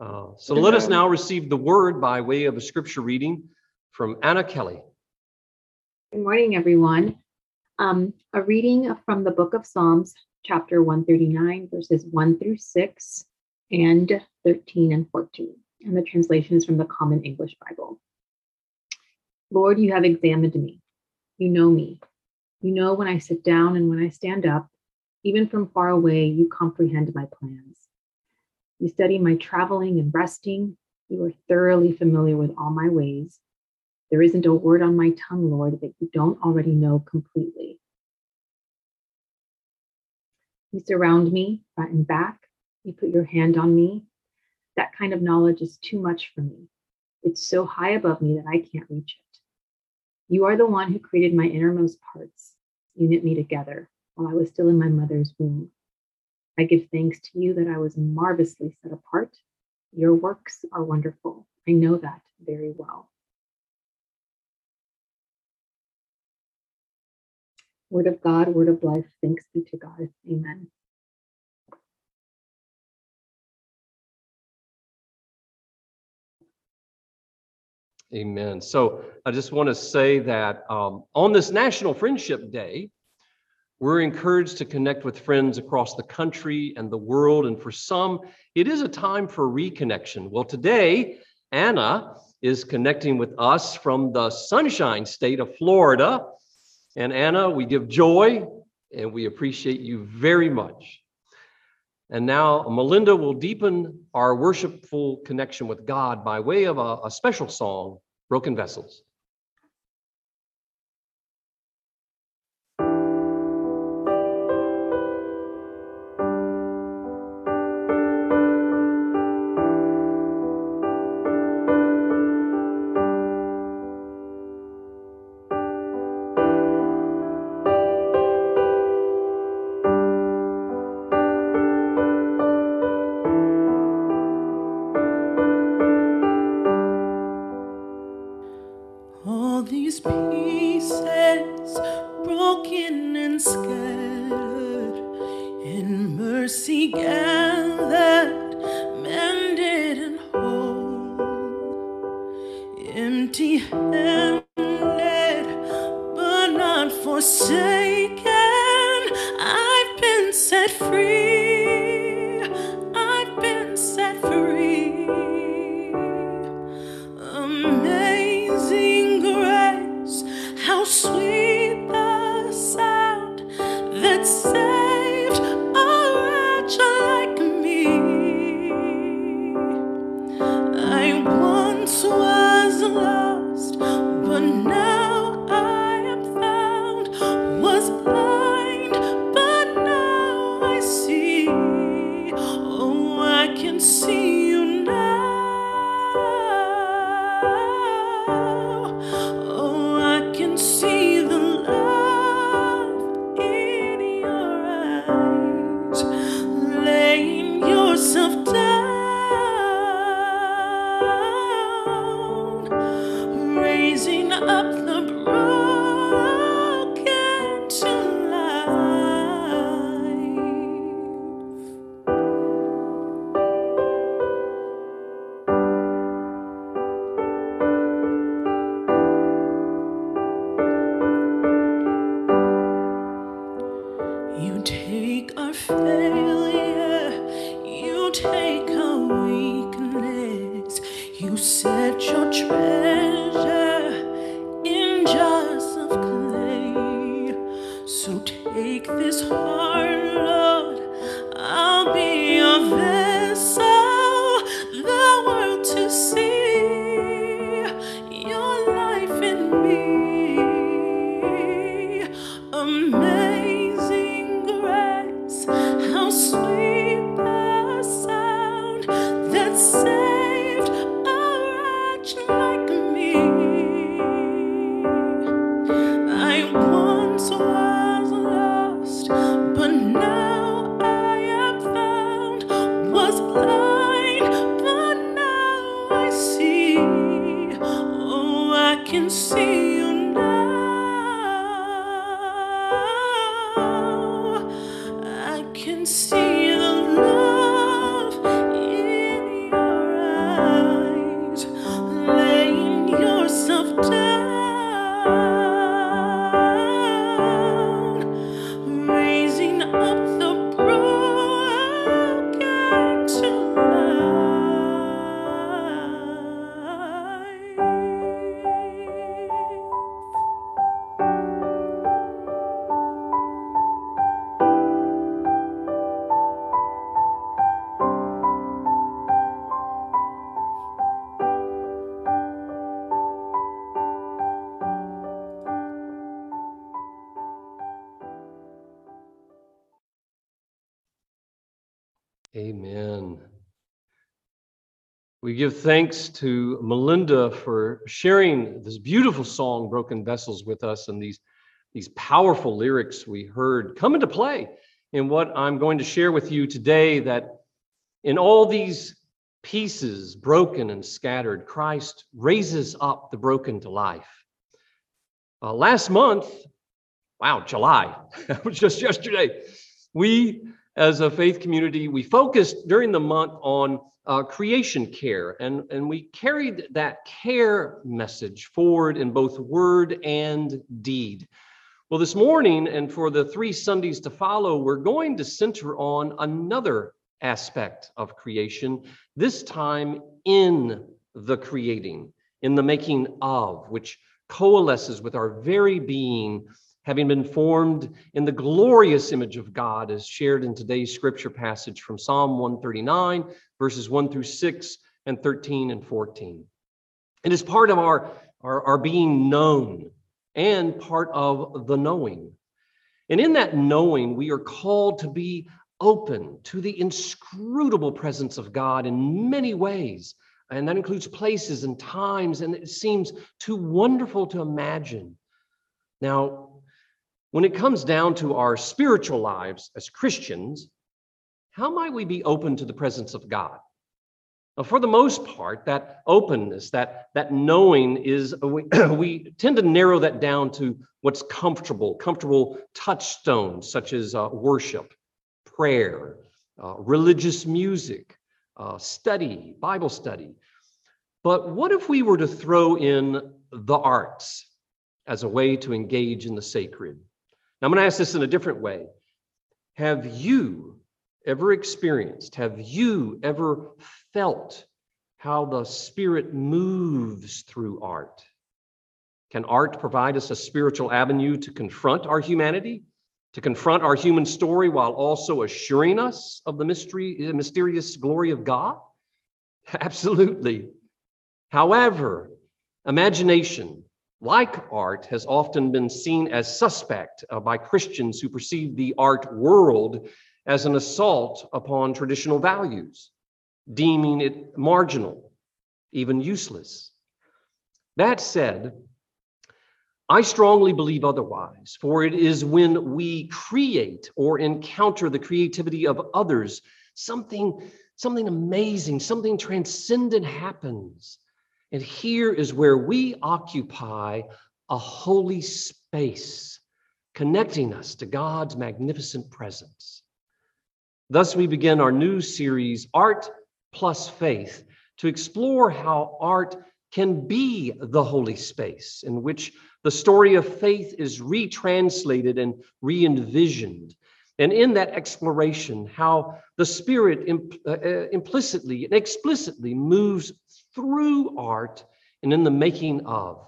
Uh, so let us now receive the word by way of a scripture reading from Anna Kelly. Good morning, everyone. Um, a reading from the book of Psalms, chapter 139, verses 1 through 6, and 13 and 14. And the translation is from the Common English Bible. Lord, you have examined me. You know me. You know when I sit down and when I stand up. Even from far away, you comprehend my plans. You study my traveling and resting. You are thoroughly familiar with all my ways. There isn't a word on my tongue, Lord, that you don't already know completely. You surround me front and back. You put your hand on me. That kind of knowledge is too much for me. It's so high above me that I can't reach it. You are the one who created my innermost parts. You knit me together while I was still in my mother's womb. I give thanks to you that I was marvelously set apart. Your works are wonderful. I know that very well. Word of God, word of life, thanks be to God. Amen. Amen. So I just want to say that um, on this National Friendship Day, we're encouraged to connect with friends across the country and the world. And for some, it is a time for reconnection. Well, today, Anna is connecting with us from the sunshine state of Florida. And Anna, we give joy and we appreciate you very much. And now Melinda will deepen our worshipful connection with God by way of a, a special song, Broken Vessels. Christmas. Amen. We give thanks to Melinda for sharing this beautiful song, Broken Vessels, with us and these, these powerful lyrics we heard come into play in what I'm going to share with you today that in all these pieces, broken and scattered, Christ raises up the broken to life. Uh, last month, wow, July, was just yesterday, we as a faith community, we focused during the month on uh, creation care, and, and we carried that care message forward in both word and deed. Well, this morning, and for the three Sundays to follow, we're going to center on another aspect of creation, this time in the creating, in the making of, which coalesces with our very being having been formed in the glorious image of God, as shared in today's scripture passage from Psalm 139, verses 1 through 6 and 13 and 14. It is part of our, our, our being known and part of the knowing. And in that knowing, we are called to be open to the inscrutable presence of God in many ways. And that includes places and times, and it seems too wonderful to imagine. Now, when it comes down to our spiritual lives as Christians, how might we be open to the presence of God? Now, for the most part, that openness, that, that knowing is, we, we tend to narrow that down to what's comfortable, comfortable touchstones such as uh, worship, prayer, uh, religious music, uh, study, Bible study. But what if we were to throw in the arts as a way to engage in the sacred? Now, I'm going to ask this in a different way. Have you ever experienced, have you ever felt how the Spirit moves through art? Can art provide us a spiritual avenue to confront our humanity, to confront our human story while also assuring us of the mystery, the mysterious glory of God? Absolutely. However, imagination, like art, has often been seen as suspect uh, by Christians who perceive the art world as an assault upon traditional values, deeming it marginal, even useless. That said, I strongly believe otherwise, for it is when we create or encounter the creativity of others, something, something amazing, something transcendent happens. And here is where we occupy a holy space, connecting us to God's magnificent presence. Thus, we begin our new series, Art Plus Faith, to explore how art can be the holy space in which the story of faith is retranslated and re envisioned. And in that exploration, how the Spirit imp- uh, uh, implicitly and explicitly moves through art and in the making of.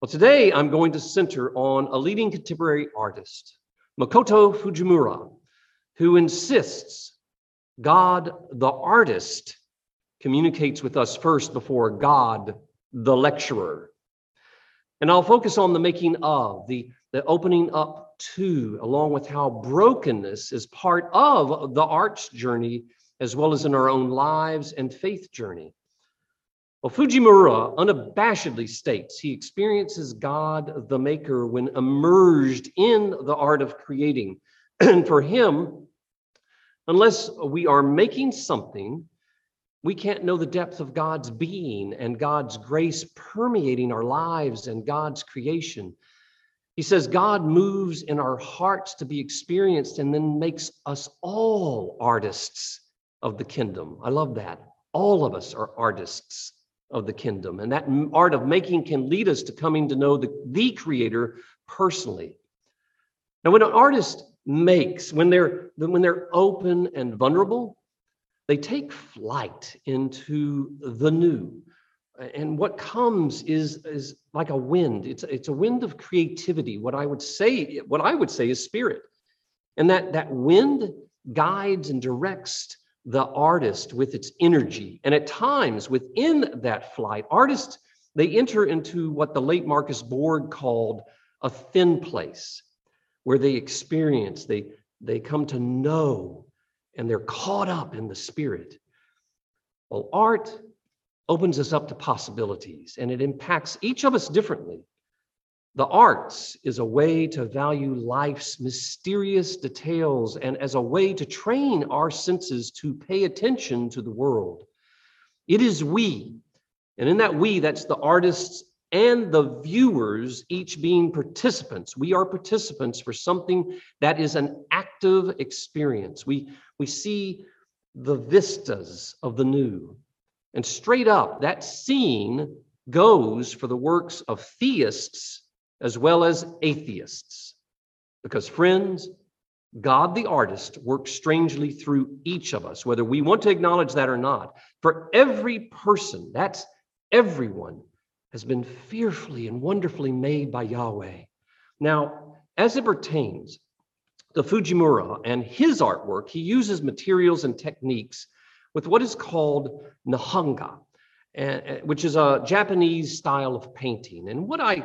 Well, today I'm going to center on a leading contemporary artist, Makoto Fujimura, who insists God, the artist, communicates with us first before God, the lecturer. And I'll focus on the making of, the, the opening up to, along with how brokenness is part of the art's journey, as well as in our own lives and faith journey. Well, Fujimura unabashedly states he experiences God the Maker when immersed in the art of creating. And for him, unless we are making something, we can't know the depth of God's being and God's grace permeating our lives and God's creation. He says God moves in our hearts to be experienced and then makes us all artists of the kingdom. I love that. All of us are artists of the kingdom, and that art of making can lead us to coming to know the, the creator personally. Now, when an artist makes, when they're when they're open and vulnerable, they take flight into the new. And what comes is, is like a wind. It's, it's a wind of creativity. What I would say, what I would say is spirit. And that, that wind guides and directs the artist with its energy. And at times within that flight, artists, they enter into what the late Marcus Borg called a thin place, where they experience, they, they come to know, and they're caught up in the spirit. Well, art opens us up to possibilities and it impacts each of us differently. The arts is a way to value life's mysterious details and as a way to train our senses to pay attention to the world. It is we, and in that we, that's the artists and the viewers, each being participants. We are participants for something that is an active experience. We, we see the vistas of the new. And straight up, that scene goes for the works of theists as well as atheists. Because, friends, God the artist works strangely through each of us, whether we want to acknowledge that or not. For every person, that's everyone, has been fearfully and wonderfully made by Yahweh. Now, as it pertains to Fujimura and his artwork, he uses materials and techniques with what is called Nihonga, eh, which is a Japanese style of painting. And what I,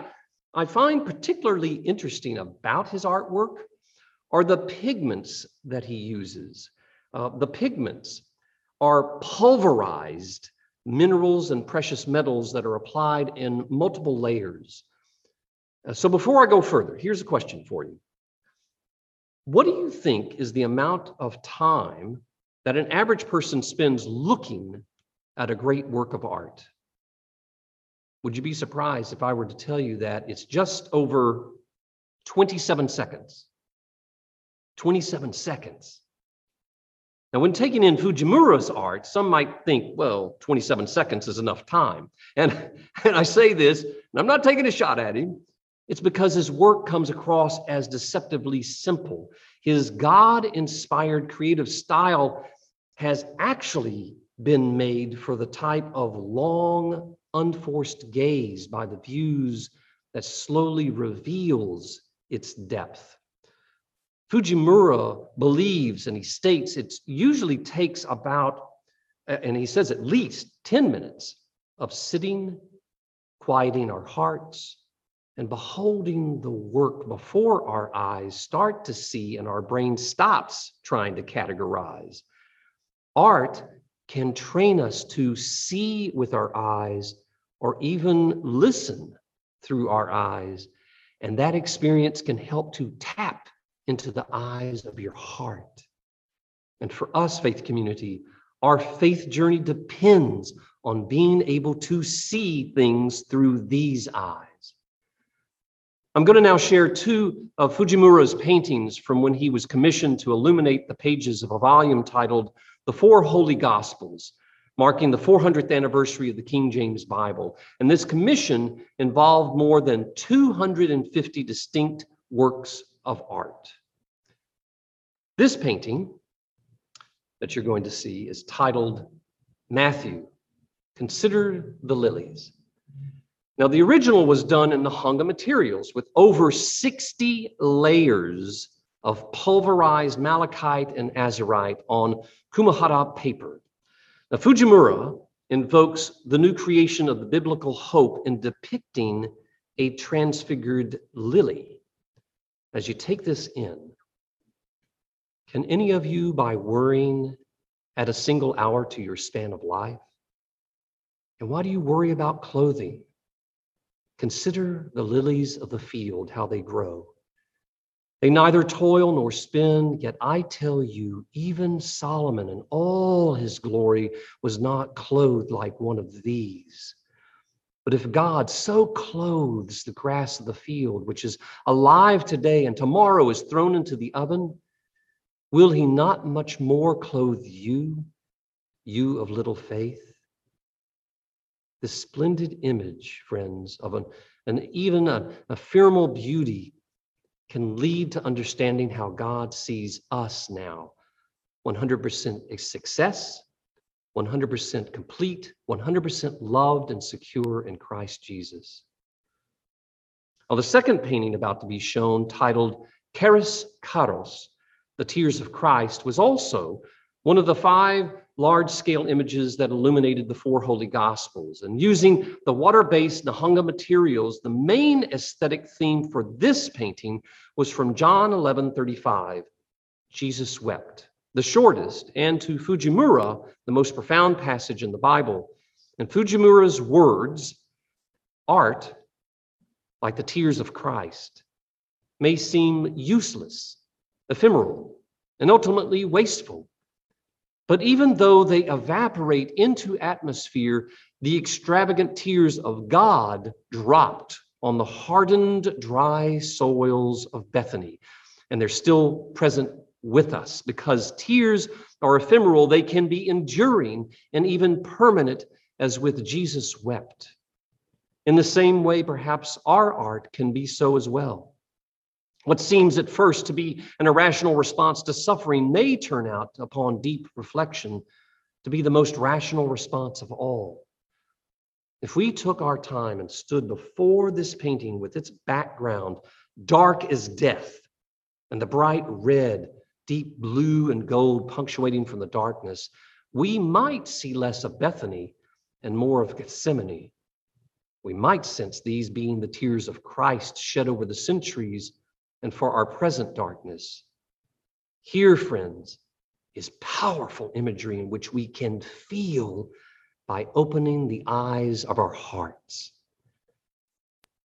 I find particularly interesting about his artwork are the pigments that he uses. Uh, the pigments are pulverized minerals and precious metals that are applied in multiple layers. Uh, so before I go further, here's a question for you. What do you think is the amount of time that an average person spends looking at a great work of art? Would you be surprised if I were to tell you that it's just over 27 seconds? 27 seconds. Now, when taking in Fujimura's art, some might think, well, 27 seconds is enough time. And, and I say this, and I'm not taking a shot at him. It's because his work comes across as deceptively simple. His God inspired creative style has actually been made for the type of long, unforced gaze by the views that slowly reveals its depth. Fujimura believes and he states it usually takes about, uh, and he says at least 10 minutes of sitting, quieting our hearts, and beholding the work before our eyes start to see and our brain stops trying to categorize. Art can train us to see with our eyes or even listen through our eyes. And that experience can help to tap into the eyes of your heart. And for us, faith community, our faith journey depends on being able to see things through these eyes. I'm going to now share two of Fujimura's paintings from when he was commissioned to illuminate the pages of a volume titled The Four Holy Gospels, marking the 400th anniversary of the King James Bible. And this commission involved more than 250 distinct works of art. This painting that you're going to see is titled Matthew, Consider the Lilies. Now, the original was done in Nihonga materials with over 60 layers of pulverized malachite and azurite on Kumohada paper. Now, Fujimura invokes the new creation of the biblical hope in depicting a transfigured lily. As you take this in, can any of you, by worrying, add a single hour to your span of life? And why do you worry about clothing? Consider the lilies of the field, how they grow. They neither toil nor spin, yet I tell you, even Solomon in all his glory was not clothed like one of these. But if God so clothes the grass of the field, which is alive today and tomorrow is thrown into the oven, Will he not much more clothe you, you of little faith? This splendid image, friends, of an, an even a ephemeral beauty can lead to understanding how God sees us now 100% a success, 100% complete, 100% loved and secure in Christ Jesus. Now, the second painting about to be shown, titled Charis Kairos, the Tears of Christ, was also one of the five large scale images that illuminated the four holy gospels. And using the water based Nihonga materials, the main aesthetic theme for this painting was from John 11 35. Jesus wept, the shortest, and to Fujimura, the most profound passage in the Bible. And Fujimura's words, art, like the tears of Christ, may seem useless, ephemeral, and ultimately wasteful. But even though they evaporate into atmosphere, the extravagant tears of God dropped on the hardened, dry soils of Bethany. And they're still present with us because tears are ephemeral, they can be enduring and even permanent, as with Jesus wept. In the same way, perhaps our art can be so as well. What seems at first to be an irrational response to suffering may turn out, upon deep reflection, to be the most rational response of all. If we took our time and stood before this painting with its background dark as death and the bright red, deep blue, and gold punctuating from the darkness, we might see less of Bethany and more of Gethsemane. We might sense these being the tears of Christ shed over the centuries and for our present darkness. Here, friends, is powerful imagery in which we can feel by opening the eyes of our hearts.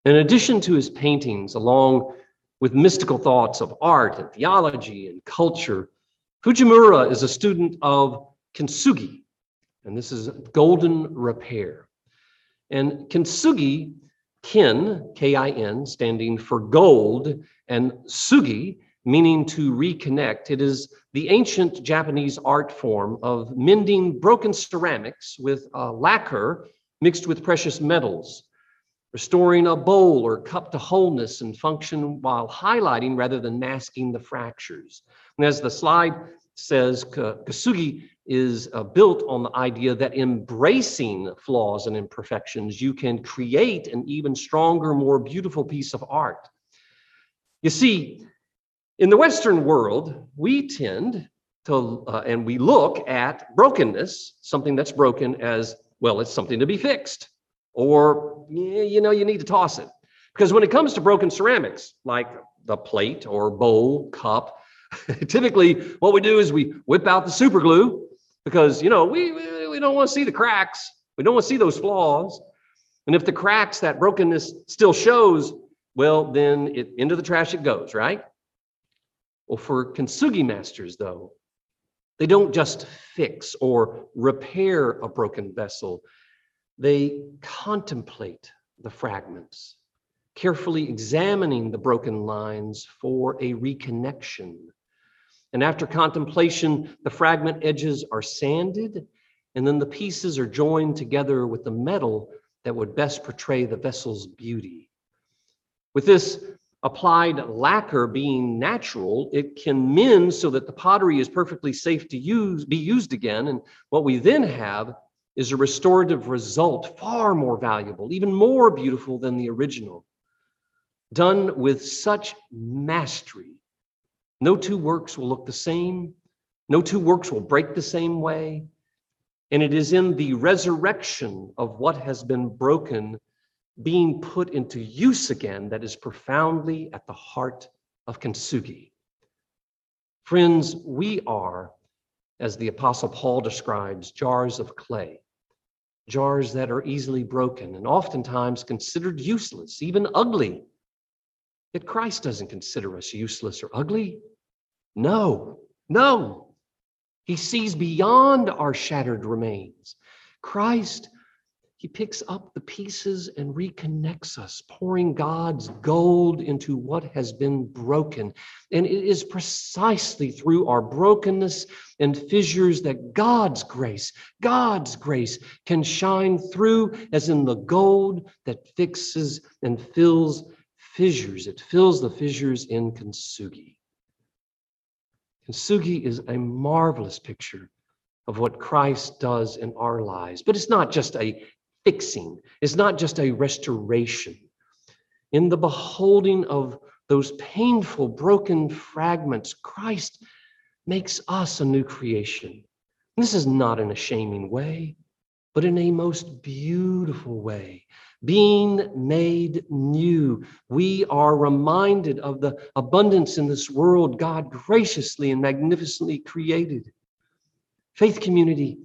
In addition to his paintings, along with mystical thoughts of art and theology and culture, Fujimura is a student of kintsugi, and this is golden repair. And kintsugi Kin, K I N, standing for gold, and sugi, meaning to reconnect. It is the ancient Japanese art form of mending broken ceramics with a lacquer mixed with precious metals, restoring a bowl or cup to wholeness and function while highlighting rather than masking the fractures. And as the slide says, kintsugi is uh, built on the idea that embracing flaws and imperfections, you can create an even stronger, more beautiful piece of art. You see, in the Western world, we tend to, uh, and we look at brokenness, something that's broken, as well, it's something to be fixed, or you know, you need to toss it. Because when it comes to broken ceramics, like the plate or bowl, cup, typically what we do is we whip out the super glue because you know we we don't want to see the cracks. We don't want to see those flaws. And if the cracks that brokenness still shows well then it into the trash it goes right? Well for kintsugi masters though they don't just fix or repair a broken vessel. They contemplate the fragments carefully examining the broken lines for a reconnection and after contemplation, the fragment edges are sanded, and then the pieces are joined together with the metal that would best portray the vessel's beauty. With this applied lacquer being natural, it can mend so that the pottery is perfectly safe to use, be used again. And what we then have is a restorative result far more valuable, even more beautiful than the original, done with such mastery no two works will look the same. No two works will break the same way. And it is in the resurrection of what has been broken being put into use again that is profoundly at the heart of kintsugi. Friends, we are, as the Apostle Paul describes, jars of clay, jars that are easily broken and oftentimes considered useless, even ugly. Yet Christ doesn't consider us useless or ugly. No, no. He sees beyond our shattered remains. Christ, he picks up the pieces and reconnects us, pouring God's gold into what has been broken. And it is precisely through our brokenness and fissures that God's grace, God's grace can shine through as in the gold that fixes and fills fissures. It fills the fissures in Kintsugi. Kintsugi is a marvelous picture of what Christ does in our lives. But it's not just a fixing, it's not just a restoration. In the beholding of those painful, broken fragments, Christ makes us a new creation. This is not in a shaming way, but in a most beautiful way. Being made new, we are reminded of the abundance in this world God graciously and magnificently created. Faith community,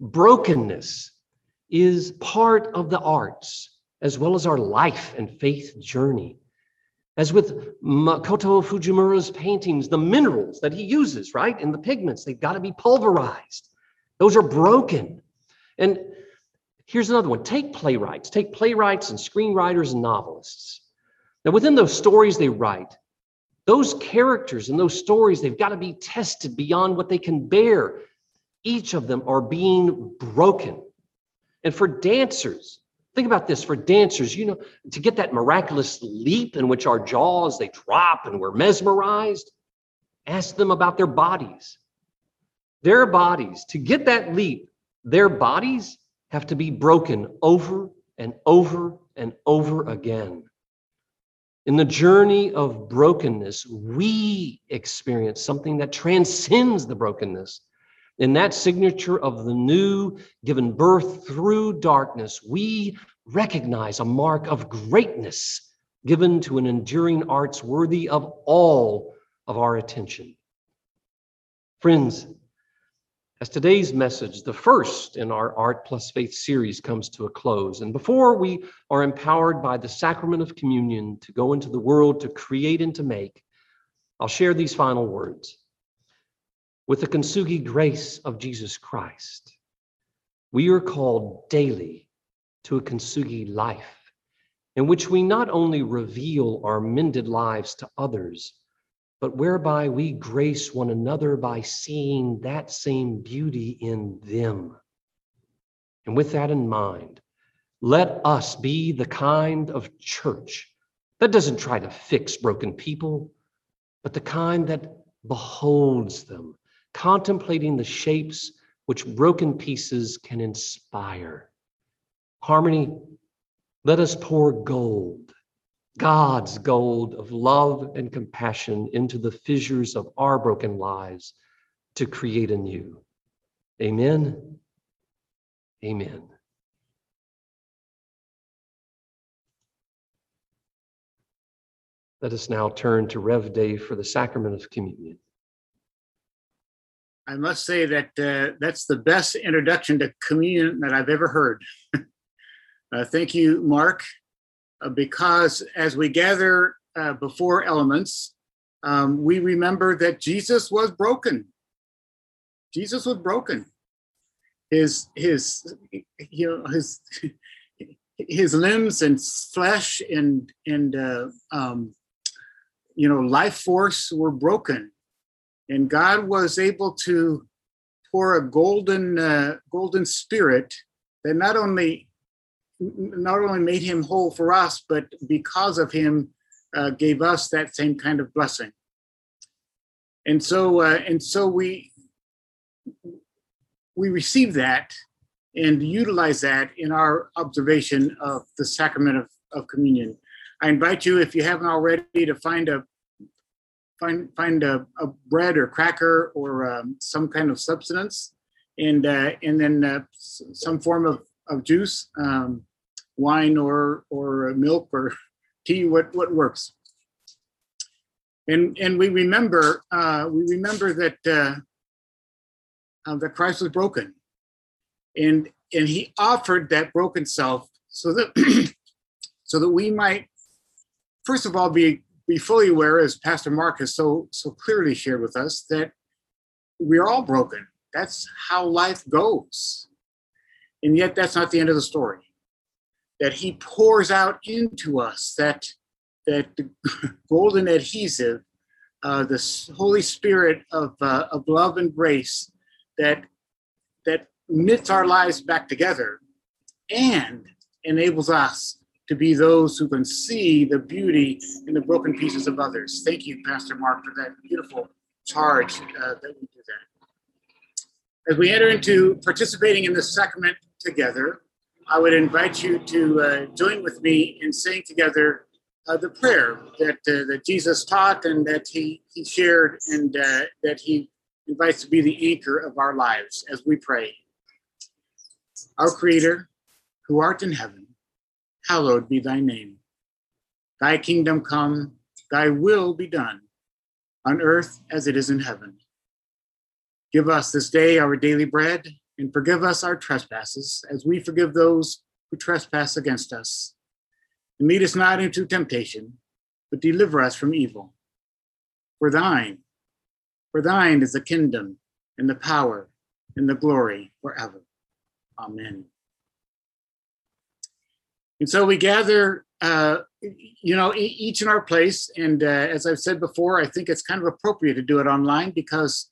brokenness is part of the arts as well as our life and faith journey. As with Makoto Fujimura's paintings, the minerals that he uses, right, and the pigments, they've got to be pulverized. Those are broken. And here's another one take playwrights, take playwrights and screenwriters and novelists. Now, within those stories they write, those characters and those stories, they've got to be tested beyond what they can bear. Each of them are being broken. And for dancers, think about this for dancers, you know, to get that miraculous leap in which our jaws they drop and we're mesmerized, ask them about their bodies. Their bodies, to get that leap, their bodies have to be broken over and over and over again. In the journey of brokenness, we experience something that transcends the brokenness in that signature of the new given birth through darkness, we recognize a mark of greatness given to an enduring arts worthy of all of our attention. Friends, as today's message, the first in our Art Plus Faith series, comes to a close, and before we are empowered by the sacrament of communion to go into the world to create and to make, I'll share these final words. With the Kintsugi grace of Jesus Christ, we are called daily to a Kintsugi life in which we not only reveal our mended lives to others, but whereby we grace one another by seeing that same beauty in them. And with that in mind, let us be the kind of church that doesn't try to fix broken people, but the kind that beholds them contemplating the shapes which broken pieces can inspire. Harmony, let us pour gold, God's gold of love and compassion into the fissures of our broken lives to create anew. Amen. Amen. Let us now turn to Rev Dave for the sacrament of communion. I must say that uh, that's the best introduction to communion that I've ever heard. uh, thank you, Mark, because as we gather uh, before elements, um, we remember that Jesus was broken. Jesus was broken. His his you know his his limbs and flesh and and uh, um, you know life force were broken and God was able to pour a golden uh, golden spirit that not only not only made him whole for us, but because of him, uh, gave us that same kind of blessing. And so uh, and so we we receive that and utilize that in our observation of the sacrament of, of communion. I invite you, if you haven't already, to find a find find a, a bread or cracker or um, some kind of substance, and uh, and then uh, some form of, of juice, um, wine or or milk or tea, what what works. And and we remember uh, we remember that uh, uh, that Christ was broken, and and he offered that broken self so that so that we might first of all be be fully aware, as Pastor Mark has so so clearly shared with us, that we're all broken. That's how life goes. And yet, that's not the end of the story. That He pours out into us that, that golden adhesive, uh, the Holy Spirit of, uh, of love and grace that, that knits our lives back together and enables us to be those who can see the beauty in the broken pieces of others. Thank you, Pastor Mark, for that beautiful charge uh, that we do that. As we enter into participating in this sacrament together, I would invite you to uh, join with me in saying together uh, the prayer that uh, that Jesus taught and that he he shared and uh, that he invites to be the anchor of our lives as we pray. Our Creator, who art in heaven, hallowed be thy name. Thy kingdom come, thy will be done, on earth as it is in heaven. Give us this day our daily bread, and forgive us our trespasses, as we forgive those who trespass against us. And lead us not into temptation, but deliver us from evil. For thine, for thine is the kingdom, and the power, and the glory forever. Amen. And so we gather, uh, you know, each in our place. And uh, as I've said before, I think it's kind of appropriate to do it online because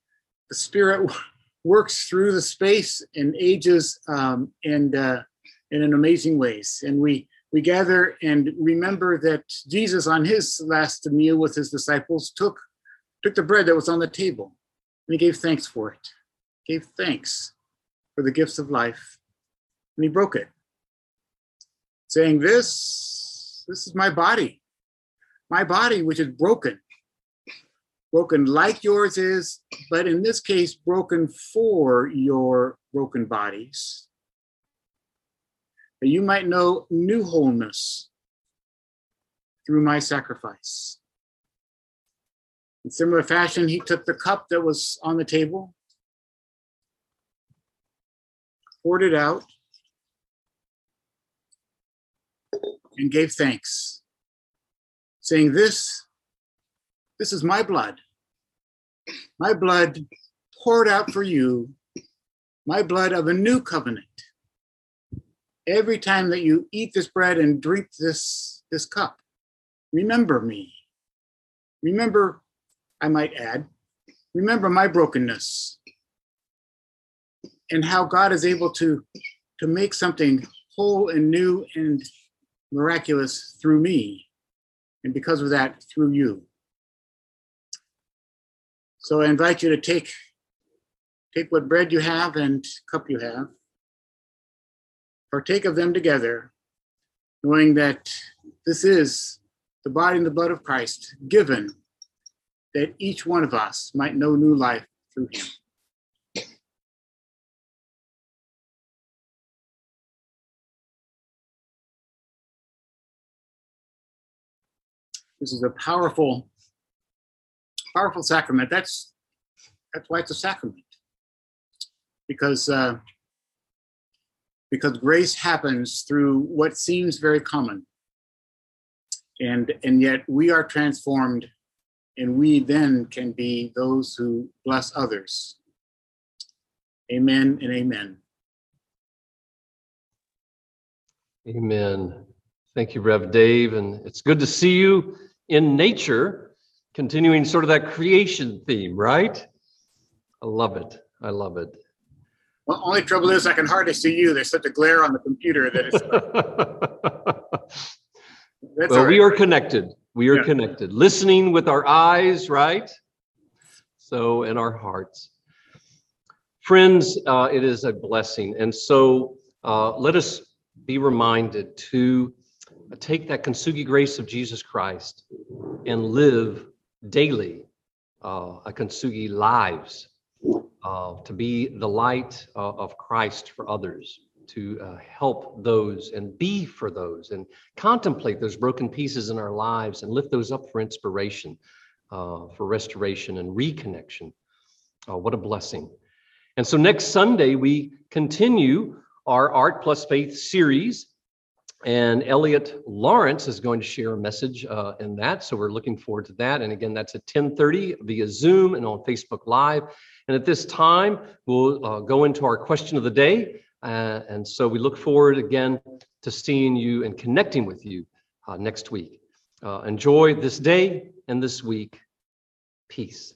the Spirit works through the space and ages um, and uh, in amazing ways. And we we gather and remember that Jesus, on his last meal with his disciples, took took the bread that was on the table and he gave thanks for it. Gave thanks for the gifts of life, and he broke it saying, This, this is my body, my body, which is broken. Broken like yours is, but in this case, broken for your broken bodies. That you might know new wholeness through my sacrifice. In similar fashion, he took the cup that was on the table, poured it out, and gave thanks, saying, This, this is my blood, my blood poured out for you, my blood of a new covenant. Every time that you eat this bread and drink this, this cup, remember me. Remember, I might add, remember my brokenness and how God is able to, to make something whole and new and miraculous through me, and because of that, through you. So I invite you to take take what bread you have and cup you have, partake of them together, knowing that this is the body and the blood of Christ given that each one of us might know new life through him. This is a powerful, powerful sacrament. That's that's why it's a sacrament. Because uh, because grace happens through what seems very common. And and yet we are transformed and we then can be those who bless others. Amen and amen. Amen. Thank you, Rev Dave. And it's good to see you in nature, continuing sort of that creation theme, right? I love it. I love it. Well, only trouble is I can hardly see you. There's such a glare on the computer that it's. that's well, we are connected. We are Yeah. connected, listening with our eyes, right? So, in our hearts. Friends, uh, it is a blessing. And so uh, let us be reminded to take that Kintsugi grace of Jesus Christ and live daily uh, a lives uh, to be the light uh, of Christ for others, to uh, help those and be for those and contemplate those broken pieces in our lives and lift those up for inspiration, uh, for restoration and reconnection. Uh, what a blessing. And so next Sunday, we continue our Art Plus Faith series. And Elliot Lawrence is going to share a message uh, in that. So we're looking forward to that. And again, that's at 1030 via Zoom and on Facebook Live. And at this time, we'll uh, go into our question of the day. Uh, and so we look forward again to seeing you and connecting with you uh, next week. Uh, enjoy this day and this week. Peace.